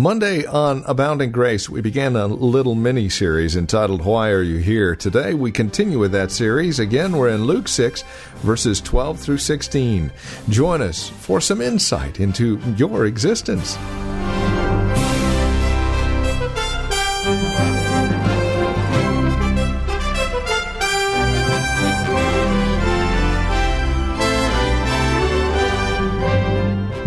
Monday on Abounding Grace, we began a little mini series entitled Why Are You Here? Today we continue with that series. Again, we're in Luke 6, verses 12 through 16. Join us for some insight into your existence.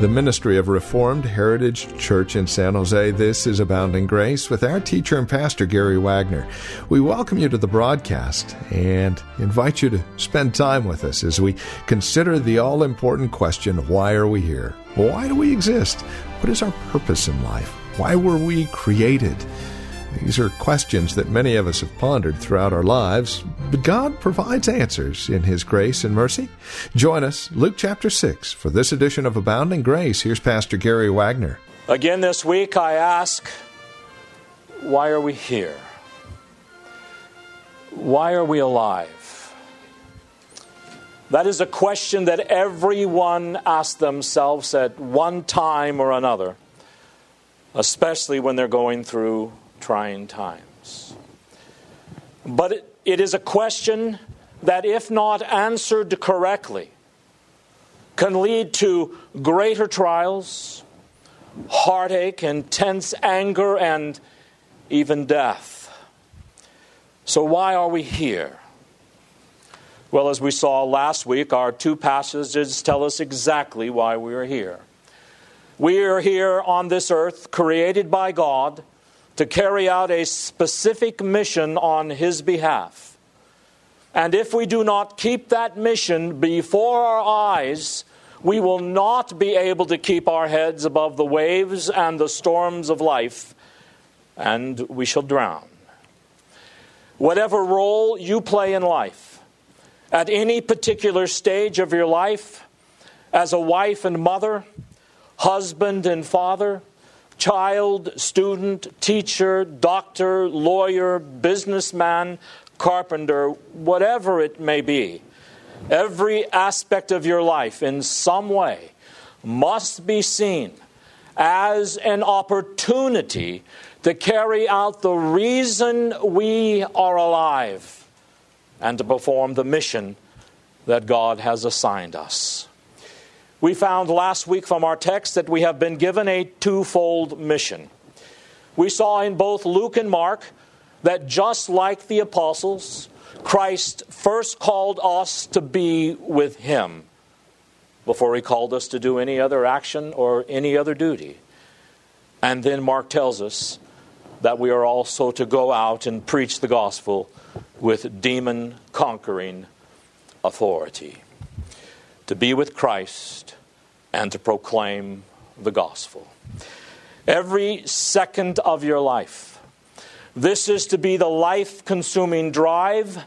The ministry of Reformed Heritage Church in San Jose. This is Abounding Grace with our teacher and pastor, Gary Wagner. We welcome you to the broadcast and invite you to spend time with us as we consider the all important question why are we here? Why do we exist? What is our purpose in life? Why were we created? These are questions that many of us have pondered throughout our lives, but God provides answers in His grace and mercy. Join us, Luke chapter 6, for this edition of Abounding Grace. Here's Pastor Gary Wagner. Again this week, I ask, why are we here? Why are we alive? That is a question that everyone asks themselves at one time or another, especially when they're going through trying times. But it, it is a question that, if not answered correctly, can lead to greater trials, heartache, intense anger, and even death. So, why are we here? Well, as we saw last week, our two passages tell us exactly why we are here. We are here on this earth, created by God to carry out a specific mission on His behalf. And if we do not keep that mission before our eyes, we will not be able to keep our heads above the waves and the storms of life, and we shall drown. Whatever role you play in life, at any particular stage of your life, as a wife and mother, husband and father, child, student, teacher, doctor, lawyer, businessman, carpenter, whatever it may be, every aspect of your life in some way must be seen as an opportunity to carry out the reason we are alive and to perform the mission that God has assigned us. We found last week from our text that we have been given a twofold mission. We saw in both Luke and Mark that just like the apostles, Christ first called us to be with Him before He called us to do any other action or any other duty. And then Mark tells us that we are also to go out and preach the gospel with demon conquering authority to be with Christ and to proclaim the gospel. Every second of your life, this is to be the life consuming drive,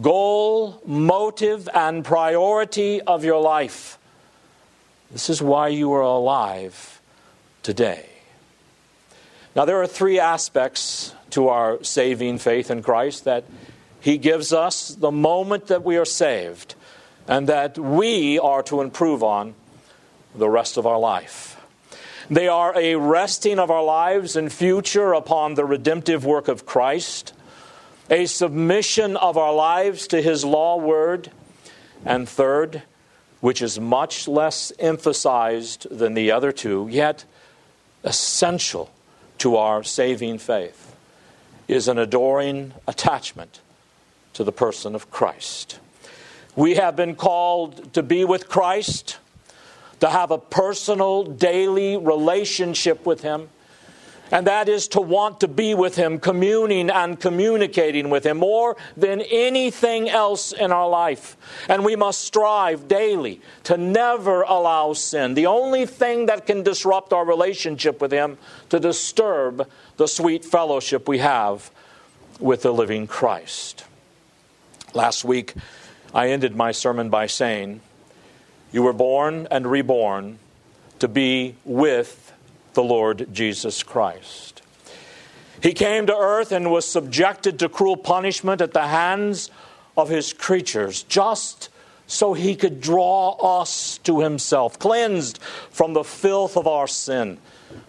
goal, motive, and priority of your life. This is why you are alive today. Now, there are three aspects to our saving faith in Christ that He gives us the moment that we are saved and that we are to improve on the rest of our life. They are a resting of our lives and future upon the redemptive work of Christ, a submission of our lives to His law word, and third, which is much less emphasized than the other two, yet essential to our saving faith, is an adoring attachment to the person of Christ. We have been called to be with Christ, to have a personal, daily relationship with Him, And that is to want to be with Him, communing and communicating with Him more than anything else in our life. And we must strive daily to never allow sin, the only thing that can disrupt our relationship with Him, to disturb the sweet fellowship we have with the living Christ. Last week, I ended my sermon by saying, You were born and reborn to be with the Lord Jesus Christ. He came to earth and was subjected to cruel punishment at the hands of his creatures, just so he could draw us to himself, cleansed from the filth of our sin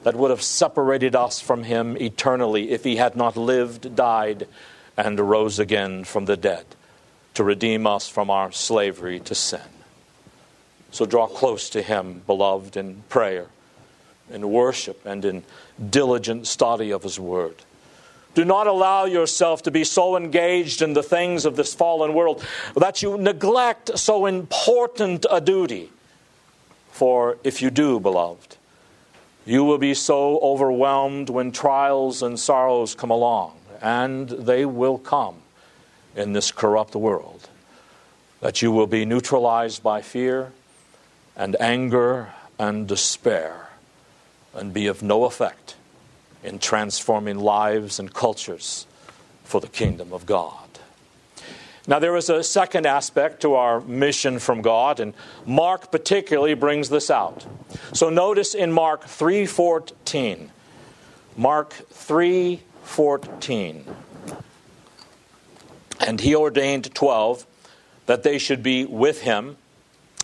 that would have separated us from him eternally if he had not lived, died, and rose again from the dead to redeem us from our slavery to sin. So draw close to him, beloved, in prayer in worship and in diligent study of His Word. Do not allow yourself to be so engaged in the things of this fallen world that you neglect so important a duty. For if you do, beloved, you will be so overwhelmed when trials and sorrows come along, and they will come in this corrupt world, that you will be neutralized by fear and anger and despair and be of no effect in transforming lives and cultures for the kingdom of God. Now, there is a second aspect to our mission from God, and Mark particularly brings this out. So notice in Mark 3:14. Mark 3:14. And he ordained 12 that they should be with him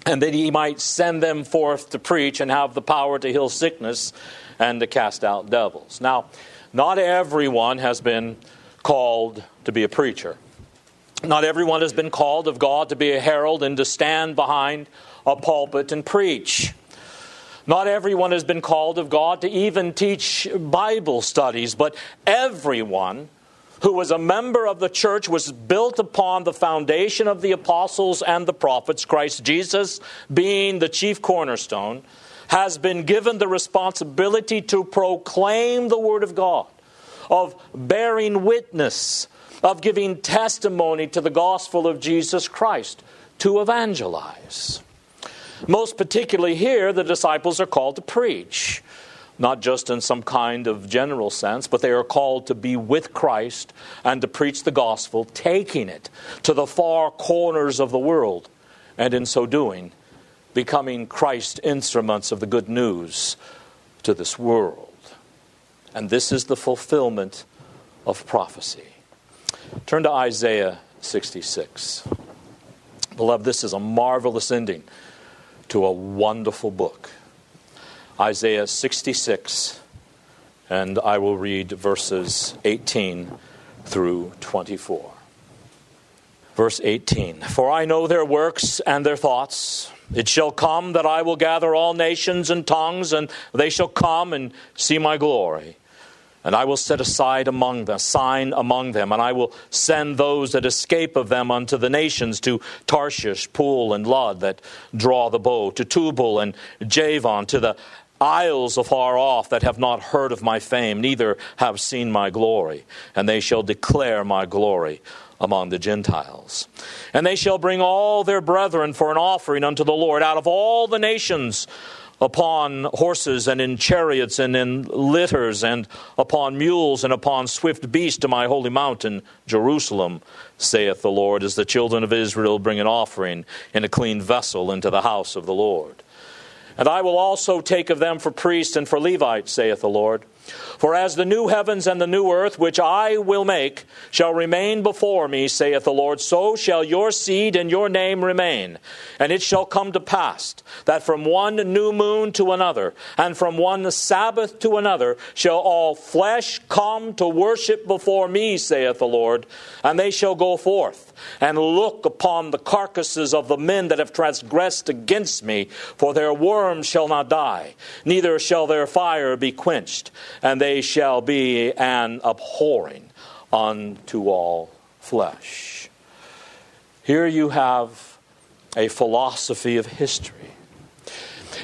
and that he might send them forth to preach and have the power to heal sickness and to cast out devils. Now, not everyone has been called to be a preacher. Not everyone has been called of God to be a herald and to stand behind a pulpit and preach. Not everyone has been called of God to even teach Bible studies, but everyone who was a member of the church, was built upon the foundation of the apostles and the prophets, Christ Jesus being the chief cornerstone, has been given the responsibility to proclaim the Word of God, of bearing witness, of giving testimony to the gospel of Jesus Christ, to evangelize. Most particularly here, the disciples are called to preach not just in some kind of general sense, but they are called to be with Christ and to preach the gospel, taking it to the far corners of the world, and in so doing, becoming Christ's instruments of the good news to this world. And this is the fulfillment of prophecy. Turn to Isaiah 66. Beloved, this is a marvelous ending to a wonderful book. Isaiah 66, and I will read verses 18 through 24. Verse 18 For I know their works and their thoughts. It shall come that I will gather all nations and tongues, and they shall come and see my glory. And I will set aside among them, sign among them, and I will send those that escape of them unto the nations, to Tarshish, Pul, and Lud, that draw the bow, to Tubal and Javan, to the isles afar off that have not heard of my fame, neither have seen my glory, and they shall declare my glory among the Gentiles. And they shall bring all their brethren for an offering unto the Lord out of all the nations upon horses and in chariots and in litters and upon mules and upon swift beasts to my holy mountain, Jerusalem, saith the Lord, as the children of Israel bring an offering in a clean vessel into the house of the Lord. And I will also take of them for priests and for Levites, saith the Lord. For as the new heavens and the new earth, which I will make, shall remain before me, saith the Lord, so shall your seed and your name remain. And it shall come to pass that from one new moon to another, and from one Sabbath to another, shall all flesh come to worship before me, saith the Lord. And they shall go forth and look upon the carcasses of the men that have transgressed against me, for their worms shall not die, neither shall their fire be quenched and they shall be an abhorring unto all flesh. Here you have a philosophy of history.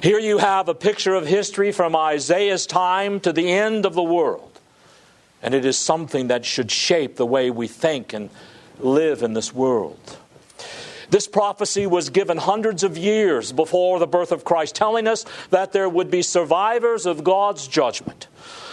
Here you have a picture of history from Isaiah's time to the end of the world. And it is something that should shape the way we think and live in this world. This prophecy was given hundreds of years before the birth of Christ, telling us that there would be survivors of God's judgment.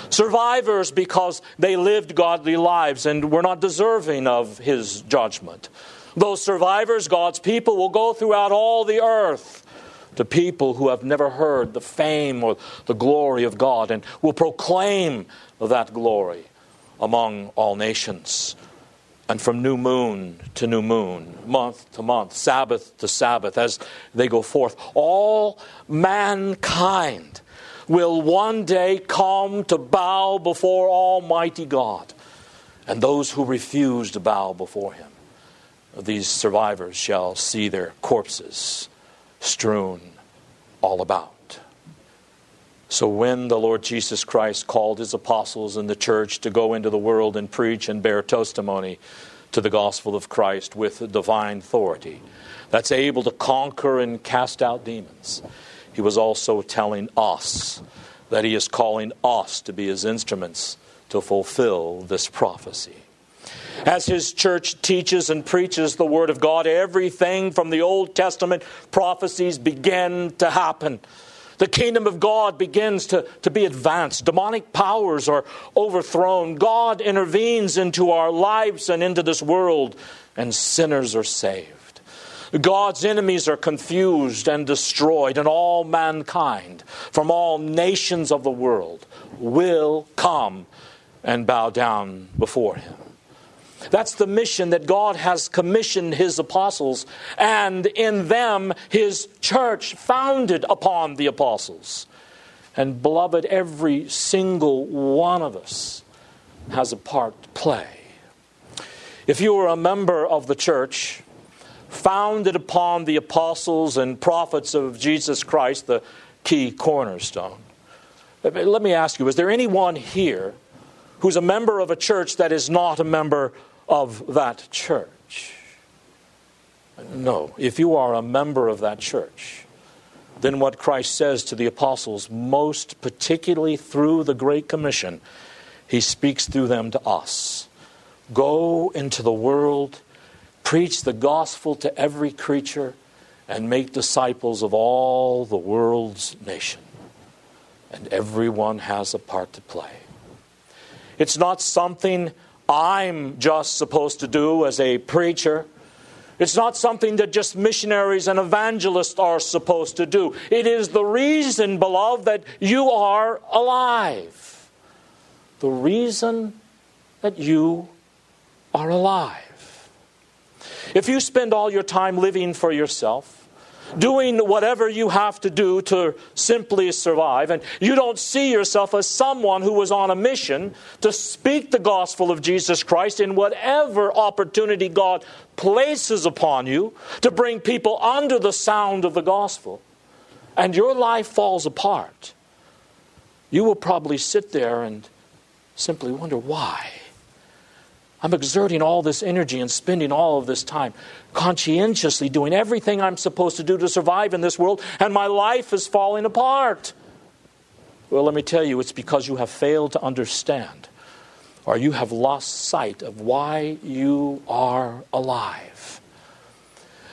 Survivors because they lived godly lives and were not deserving of His judgment. Those survivors, God's people, will go throughout all the earth to people who have never heard the fame or the glory of God and will proclaim that glory among all nations and from new moon to new moon, month to month, Sabbath to Sabbath, as they go forth. All mankind will one day come to bow before Almighty God. And those who refuse to bow before Him, these survivors shall see their corpses strewn all about. So, when the Lord Jesus Christ called his apostles and the church to go into the world and preach and bear testimony to the gospel of Christ with divine authority that's able to conquer and cast out demons, he was also telling us that he is calling us to be his instruments to fulfill this prophecy. As his church teaches and preaches the Word of God, everything from the Old Testament prophecies begin to happen. The kingdom of God begins to, to be advanced. Demonic powers are overthrown. God intervenes into our lives and into this world, and sinners are saved. God's enemies are confused and destroyed, and all mankind from all nations of the world will come and bow down before him. That's the mission that God has commissioned His apostles, and in them His church founded upon the apostles. And beloved, every single one of us has a part to play. If you are a member of the church, founded upon the apostles and prophets of Jesus Christ, the key cornerstone, let me ask you is there anyone here who's a member of a church that is not a member of that church. No, if you are a member of that church, then what Christ says to the apostles, most particularly through the Great Commission, he speaks through them to us. Go into the world, preach the gospel to every creature, and make disciples of all the world's nation. And everyone has a part to play. It's not something I'm just supposed to do as a preacher. It's not something that just missionaries and evangelists are supposed to do. It is the reason, beloved, that you are alive. The reason that you are alive. If you spend all your time living for yourself, doing whatever you have to do to simply survive, and you don't see yourself as someone who was on a mission to speak the gospel of Jesus Christ in whatever opportunity God places upon you to bring people under the sound of the gospel, and your life falls apart, you will probably sit there and simply wonder why. I'm exerting all this energy and spending all of this time conscientiously doing everything I'm supposed to do to survive in this world, and my life is falling apart. Well, let me tell you, it's because you have failed to understand or you have lost sight of why you are alive.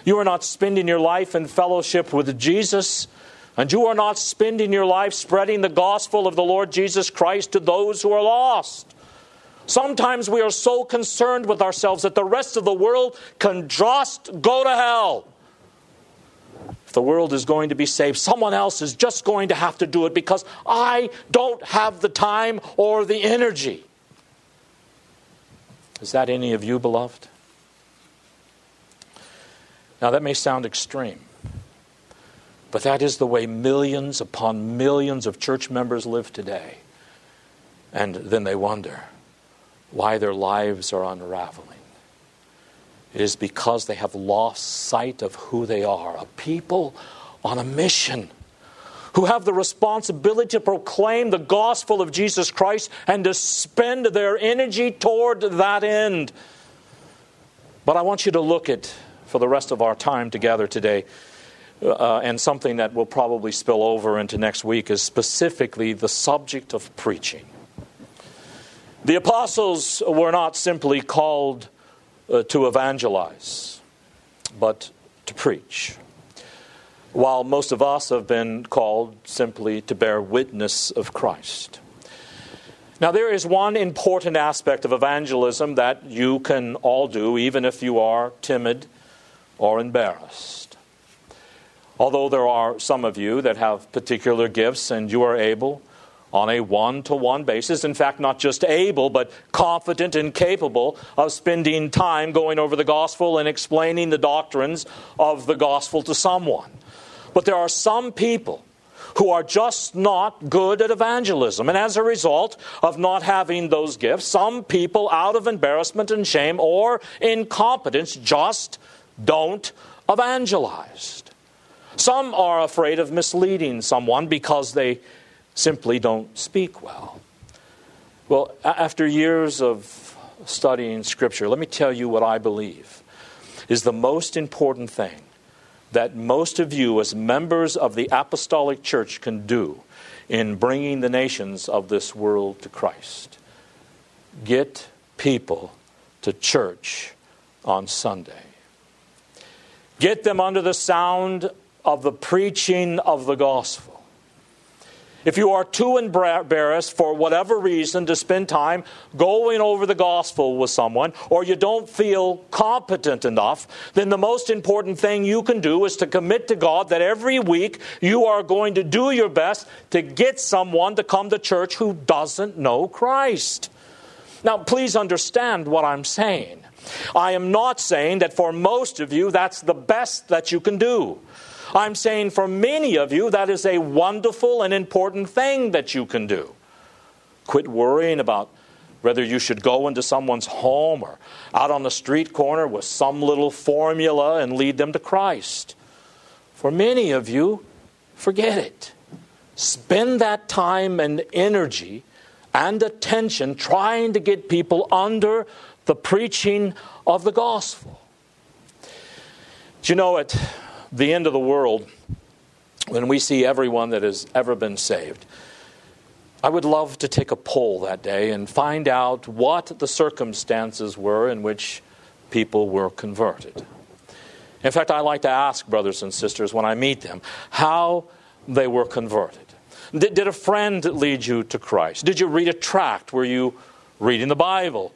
You are not spending your life in fellowship with Jesus, and you are not spending your life spreading the gospel of the Lord Jesus Christ to those who are lost. Sometimes we are so concerned with ourselves that the rest of the world can just go to hell. If the world is going to be saved, someone else is just going to have to do it because I don't have the time or the energy. Is that any of you, beloved? Now, that may sound extreme, but that is the way millions upon millions of church members live today. And then they wonder why their lives are unraveling. It is because they have lost sight of who they are a people on a mission who have the responsibility to proclaim the gospel of Jesus Christ and to spend their energy toward that end. But I want you to look at, for the rest of our time together today, uh, and something that will probably spill over into next week is specifically the subject of preaching. The apostles were not simply called uh, to evangelize, but to preach. While most of us have been called simply to bear witness of Christ. Now, there is one important aspect of evangelism that you can all do, even if you are timid or embarrassed. Although there are some of you that have particular gifts and you are able on a one to one basis, in fact, not just able, but confident and capable of spending time going over the gospel and explaining the doctrines of the gospel to someone. But there are some people who are just not good at evangelism. And as a result of not having those gifts, some people, out of embarrassment and shame or incompetence, just don't evangelize. Some are afraid of misleading someone because they simply don't speak well. Well, after years of studying Scripture, let me tell you what I believe is the most important thing that most of you, as members of the apostolic church, can do in bringing the nations of this world to Christ. Get people to church on Sunday. Get them under the sound of the preaching of the gospel. If you are too embarrassed for whatever reason to spend time going over the gospel with someone, or you don't feel competent enough, then the most important thing you can do is to commit to God that every week you are going to do your best to get someone to come to church who doesn't know Christ. Now, please understand what I'm saying. I am not saying that for most of you that's the best that you can do. I'm saying for many of you, that is a wonderful and important thing that you can do. Quit worrying about whether you should go into someone's home or out on the street corner with some little formula and lead them to Christ. For many of you, forget it. Spend that time and energy and attention trying to get people under the preaching of the gospel. Do you know it? The end of the world, when we see everyone that has ever been saved, I would love to take a poll that day and find out what the circumstances were in which people were converted. In fact, I like to ask brothers and sisters when I meet them how they were converted. Did, did a friend lead you to Christ? Did you read a tract? Were you reading the Bible?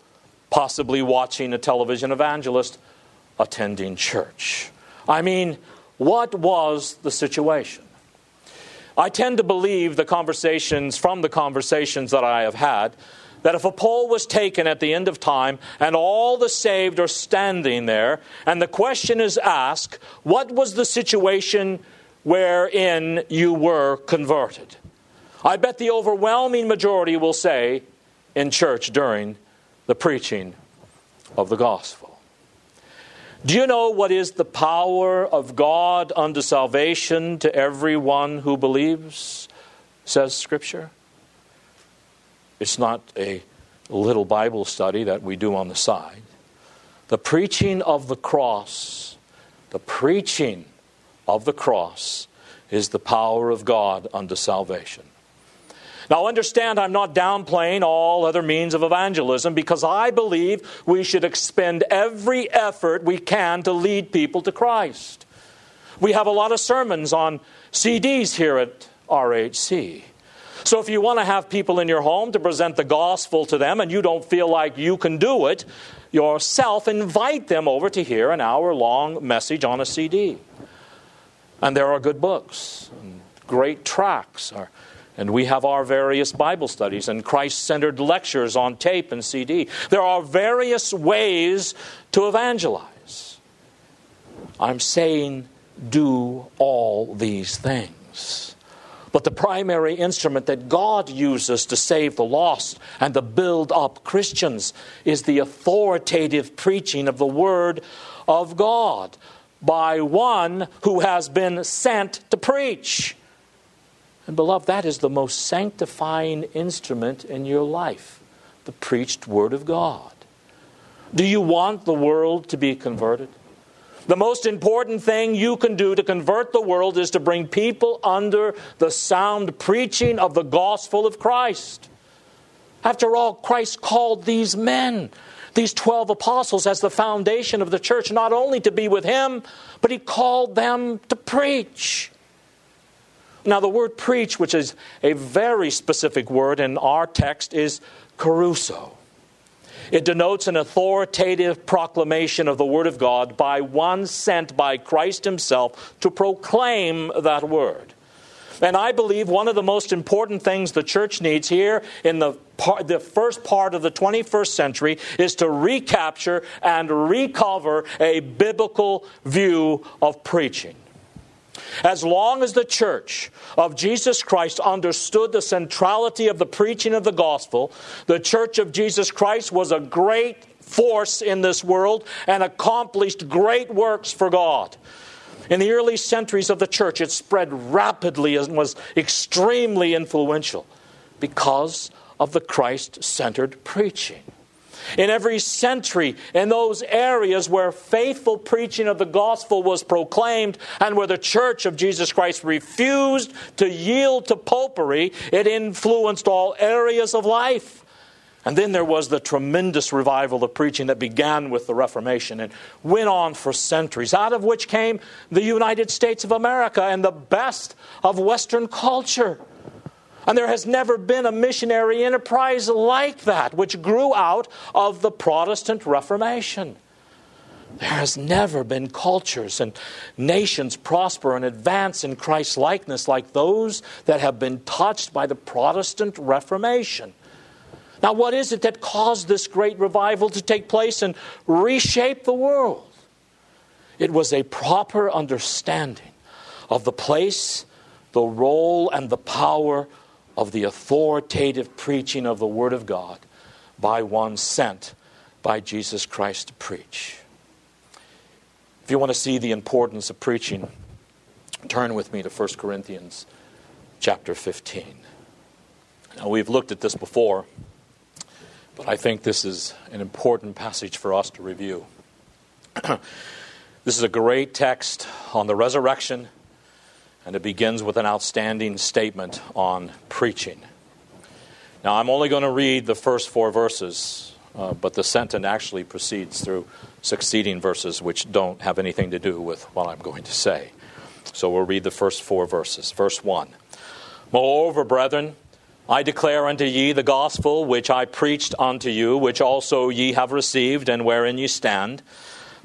Possibly watching a television evangelist? Attending church? I mean, what was the situation? I tend to believe the conversations, from the conversations that I have had, that if a poll was taken at the end of time and all the saved are standing there, and the question is asked, what was the situation wherein you were converted? I bet the overwhelming majority will say, in church during the preaching of the gospel. Do you know what is the power of God unto salvation to everyone who believes? Says Scripture. It's not a little Bible study that we do on the side. The preaching of the cross, the preaching of the cross is the power of God unto salvation. Now, understand, I'm not downplaying all other means of evangelism because I believe we should expend every effort we can to lead people to Christ. We have a lot of sermons on CDs here at RHC. So, if you want to have people in your home to present the gospel to them and you don't feel like you can do it yourself, invite them over to hear an hour long message on a CD. And there are good books, and great tracts. Are and we have our various Bible studies and Christ centered lectures on tape and CD. There are various ways to evangelize. I'm saying do all these things. But the primary instrument that God uses to save the lost and to build up Christians is the authoritative preaching of the Word of God by one who has been sent to preach. And, beloved, that is the most sanctifying instrument in your life the preached Word of God. Do you want the world to be converted? The most important thing you can do to convert the world is to bring people under the sound preaching of the gospel of Christ. After all, Christ called these men, these 12 apostles, as the foundation of the church, not only to be with Him, but He called them to preach. Now, the word preach, which is a very specific word in our text, is kerusso. It denotes an authoritative proclamation of the Word of God by one sent by Christ Himself to proclaim that Word. And I believe one of the most important things the church needs here in the, the first part of the 21st century is to recapture and recover a biblical view of preaching. As long as the church of Jesus Christ understood the centrality of the preaching of the gospel, the church of Jesus Christ was a great force in this world and accomplished great works for God. In the early centuries of the church, it spread rapidly and was extremely influential because of the Christ centered preaching in every century, in those areas where faithful preaching of the gospel was proclaimed and where the church of Jesus Christ refused to yield to popery, it influenced all areas of life. And then there was the tremendous revival of preaching that began with the Reformation and went on for centuries, out of which came the United States of America and the best of Western culture. And there has never been a missionary enterprise like that, which grew out of the Protestant Reformation. There has never been cultures and nations prosper and advance in Christ's likeness like those that have been touched by the Protestant Reformation. Now, what is it that caused this great revival to take place and reshape the world? It was a proper understanding of the place, the role, and the power of the authoritative preaching of the Word of God by one sent by Jesus Christ to preach. If you want to see the importance of preaching, turn with me to 1 Corinthians chapter 15. Now, we've looked at this before, but I think this is an important passage for us to review. this is a great text on the resurrection and it begins with an outstanding statement on preaching. Now, I'm only going to read the first four verses, uh, but the sentence actually proceeds through succeeding verses which don't have anything to do with what I'm going to say. So we'll read the first four verses. Verse 1 Moreover, brethren, I declare unto ye the gospel which I preached unto you, which also ye have received, and wherein ye stand,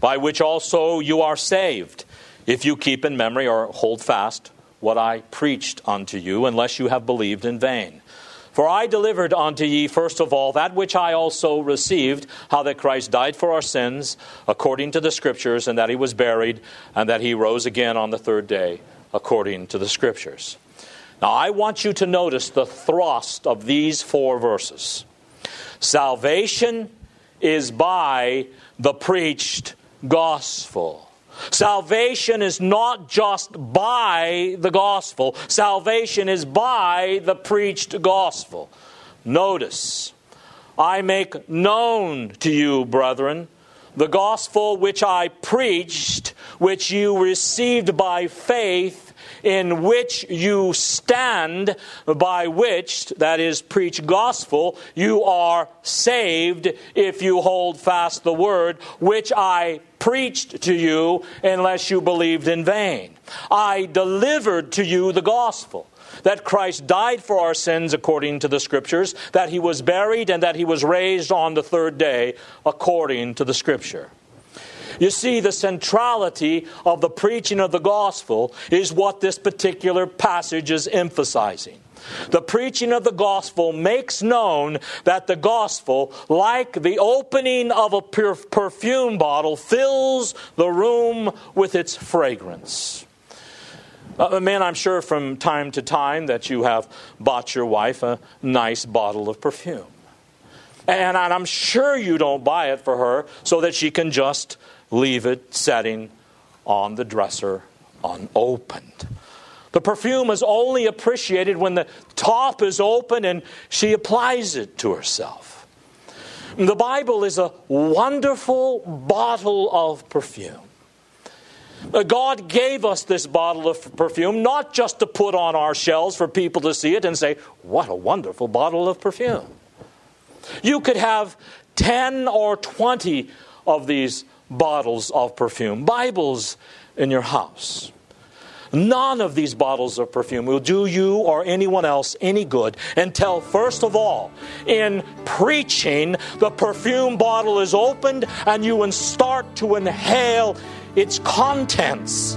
by which also you are saved if you keep in memory or hold fast what I preached unto you, unless you have believed in vain. For I delivered unto ye first of all that which I also received, how that Christ died for our sins, according to the Scriptures, and that he was buried, and that he rose again on the third day, according to the Scriptures. Now I want you to notice the thrust of these four verses. Salvation is by the preached gospel. Salvation is not just by the gospel, salvation is by the preached gospel. Notice, I make known to you, brethren, the gospel which I preached, which you received by faith, in which you stand, by which, that is, preach gospel, you are saved if you hold fast the word which I preached to you unless you believed in vain. I delivered to you the gospel that Christ died for our sins according to the Scriptures, that he was buried, and that he was raised on the third day according to the Scripture. You see, the centrality of the preaching of the gospel is what this particular passage is emphasizing. The preaching of the gospel makes known that the gospel, like the opening of a perfume bottle, fills the room with its fragrance. Uh, man, I'm sure from time to time that you have bought your wife a nice bottle of perfume. And I'm sure you don't buy it for her so that she can just leave it setting on the dresser unopened. The perfume is only appreciated when the top is open and she applies it to herself. The Bible is a wonderful bottle of perfume. Uh, God gave us this bottle of perfume not just to put on our shelves for people to see it and say, What a wonderful bottle of perfume. You could have 10 or 20 of these bottles of perfume, Bibles in your house. None of these bottles of perfume will do you or anyone else any good until, first of all, in preaching, the perfume bottle is opened and you start to inhale its contents.